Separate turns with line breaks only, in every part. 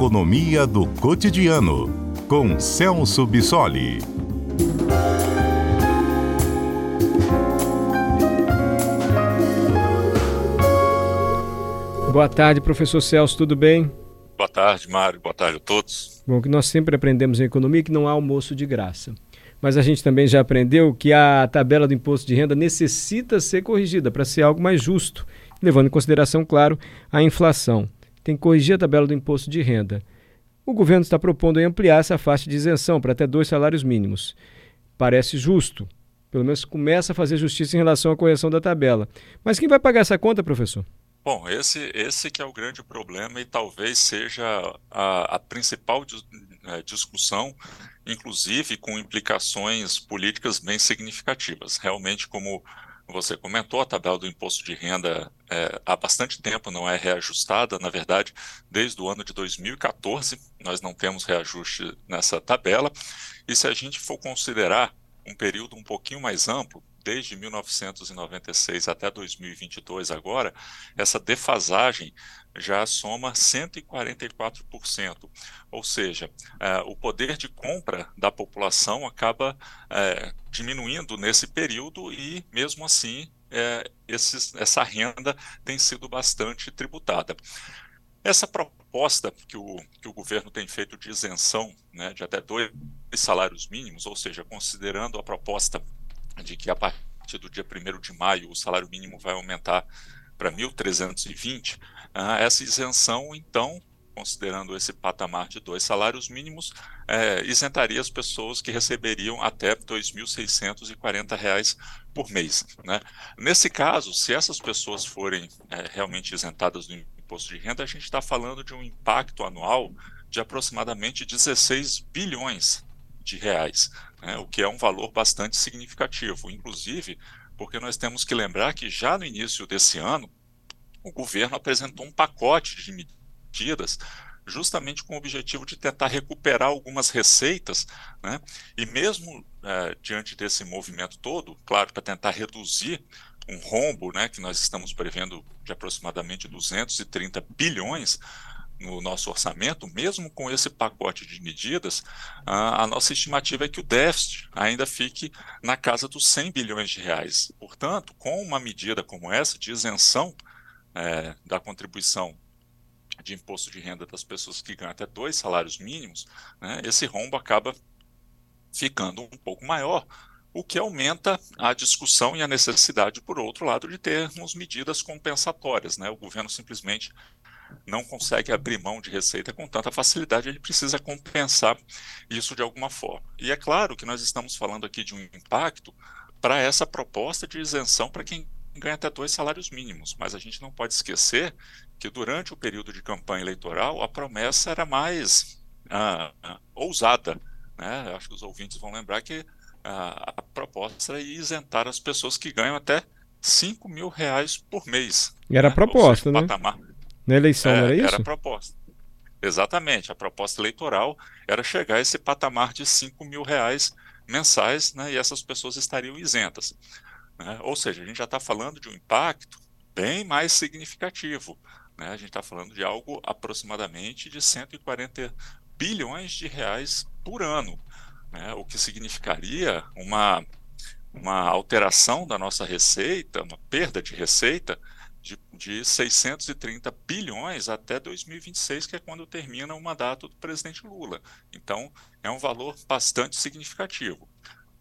Economia do Cotidiano, com Celso Bissoli.
Boa tarde, professor Celso, tudo bem?
Boa tarde, Mário. Boa tarde a todos.
Bom, que nós sempre aprendemos em economia que não há almoço de graça. Mas a gente também já aprendeu que a tabela do imposto de renda necessita ser corrigida para ser algo mais justo, levando em consideração, claro, a inflação. Tem que corrigir a tabela do imposto de renda. O governo está propondo ampliar essa faixa de isenção para até dois salários mínimos. Parece justo. Pelo menos começa a fazer justiça em relação à correção da tabela. Mas quem vai pagar essa conta, professor?
Bom, esse, esse que é o grande problema e talvez seja a, a principal é, discussão, inclusive com implicações políticas bem significativas. Realmente, como você comentou, a tabela do imposto de renda é, há bastante tempo não é reajustada. Na verdade, desde o ano de 2014, nós não temos reajuste nessa tabela. E se a gente for considerar um período um pouquinho mais amplo, desde 1996 até 2022 agora, essa defasagem já soma 144%. Ou seja, é, o poder de compra da população acaba é, diminuindo nesse período e, mesmo assim, é, esses, essa renda tem sido bastante tributada. Essa proposta que o, que o governo tem feito de isenção né, de até dois salários mínimos, ou seja, considerando a proposta de que a partir do dia 1 de maio o salário mínimo vai aumentar para 1.320, uh, essa isenção, então, considerando esse patamar de dois salários mínimos, é, isentaria as pessoas que receberiam até R$ 2.640 por mês. Né? Nesse caso, se essas pessoas forem é, realmente isentadas do imposto de renda, a gente está falando de um impacto anual de aproximadamente 16 bilhões de reais, né? o que é um valor bastante significativo, inclusive porque nós temos que lembrar que já no início desse ano, o governo apresentou um pacote de medidas justamente com o objetivo de tentar recuperar algumas receitas, né? e mesmo é, diante desse movimento todo, claro, para tentar reduzir um rombo né, que nós estamos prevendo de aproximadamente 230 bilhões, no nosso orçamento, mesmo com esse pacote de medidas, a, a, nossa estimativa é que o déficit ainda fique na casa dos 100 bilhões de reais. Portanto, com uma medida como essa de isenção é, da contribuição de imposto de renda das pessoas que ganham até dois salários mínimos, né, esse rombo acaba ficando um pouco maior, o que aumenta a discussão e a necessidade, por outro lado, de termos medidas compensatórias. Né? O governo simplesmente não consegue abrir mão de receita com tanta facilidade, ele precisa compensar isso de alguma forma. E é claro que nós estamos falando aqui de um impacto para essa proposta de isenção para quem ganha até dois salários mínimos, mas a gente não pode esquecer que durante o período de campanha eleitoral a promessa era mais ah, ah, ousada. Né? Acho que os ouvintes vão lembrar que ah, a proposta era isentar as pessoas que ganham até 5 mil reais por mês.
E era né? a proposta, seja, né? Patamar, na eleição,
é,
não era isso?
Era a proposta. Exatamente. A proposta eleitoral era chegar a esse patamar de 5 mil reais mensais, né, e essas pessoas estariam isentas. Né? Ou seja, a gente já está falando de um impacto bem mais significativo. Né? A gente está falando de algo aproximadamente de 140 bilhões de reais por ano, né? o que significaria uma, uma alteração da nossa receita, uma perda de receita de, de 630 bilhões até 2026, que é quando termina o mandato do presidente Lula. Então, é um valor bastante significativo.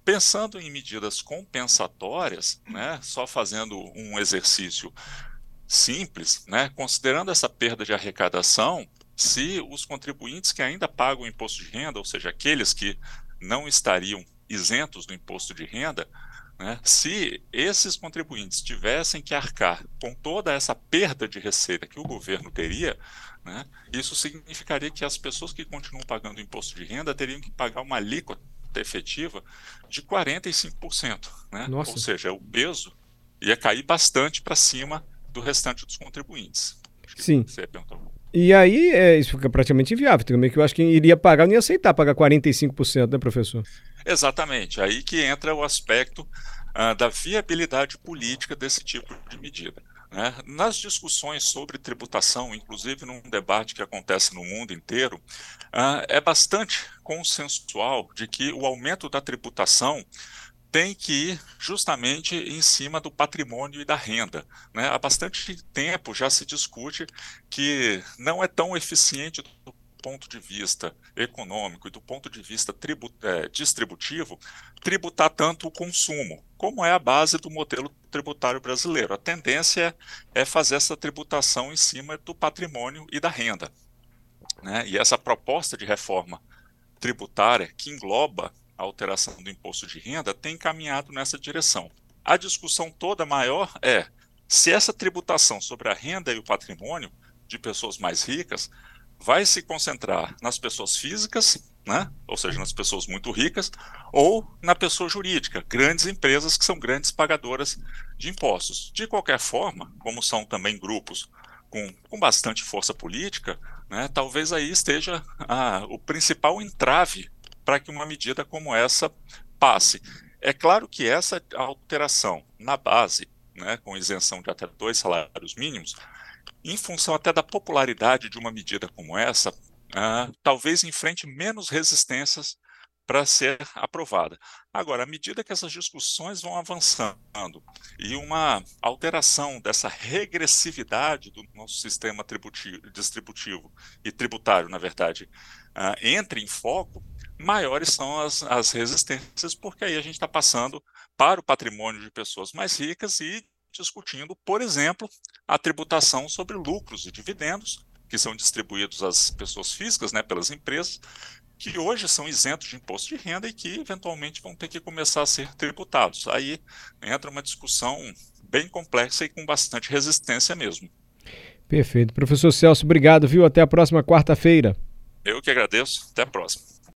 Pensando em medidas compensatórias, né, só fazendo um exercício simples, né, considerando essa perda de arrecadação, se os contribuintes que ainda pagam imposto de renda, ou seja, aqueles que não estariam isentos do imposto de renda, né? Se esses contribuintes tivessem que arcar com toda essa perda de receita que o governo teria, né, isso significaria que as pessoas que continuam pagando imposto de renda teriam que pagar uma alíquota efetiva de 45%. Né? Ou seja, o peso ia cair bastante para cima do restante dos contribuintes.
Sim. Você perguntou. E aí é, isso fica praticamente inviável também, que eu acho que iria pagar, não ia aceitar pagar 45%, né, professor?
Exatamente. Aí que entra o aspecto uh, da viabilidade política desse tipo de medida. Né? Nas discussões sobre tributação, inclusive num debate que acontece no mundo inteiro, uh, é bastante consensual de que o aumento da tributação tem que ir justamente em cima do patrimônio e da renda. Né? Há bastante tempo já se discute que não é tão eficiente do ponto de vista econômico e do ponto de vista é, distributivo tributar tanto o consumo, como é a base do modelo tributário brasileiro. A tendência é fazer essa tributação em cima do patrimônio e da renda. Né? E essa proposta de reforma tributária que engloba a alteração do imposto de renda tem caminhado nessa direção. A discussão toda maior é se essa tributação sobre a renda e o patrimônio de pessoas mais ricas vai se concentrar nas pessoas físicas, né? ou seja, nas pessoas muito ricas, ou na pessoa jurídica, grandes empresas que são grandes pagadoras de impostos. De qualquer forma, como são também grupos com, com bastante força política, né, talvez aí esteja o principal entrave para que uma medida como essa passe. É claro que essa alteração na base, né, com isenção de até dois salários mínimos, em função até da popularidade de uma medida como essa, uh, talvez enfrente menos resistências para ser aprovada. Agora, à medida que essas discussões vão avançando e uma alteração dessa regressividade do nosso sistema distributivo e tributário, na verdade, uh, entre em foco, maiores são as, as resistências, porque aí a gente está passando para o patrimônio de pessoas mais ricas e discutindo, por exemplo, a tributação sobre lucros e dividendos, que são distribuídos às pessoas físicas, né, pelas empresas, que hoje são isentos de imposto de renda e que eventualmente vão ter que começar a ser tributados. Aí entra uma discussão bem complexa e com bastante resistência mesmo.
Perfeito. Professor Celso, obrigado, viu? Até a próxima quarta-feira.
Eu que agradeço. Até a próxima.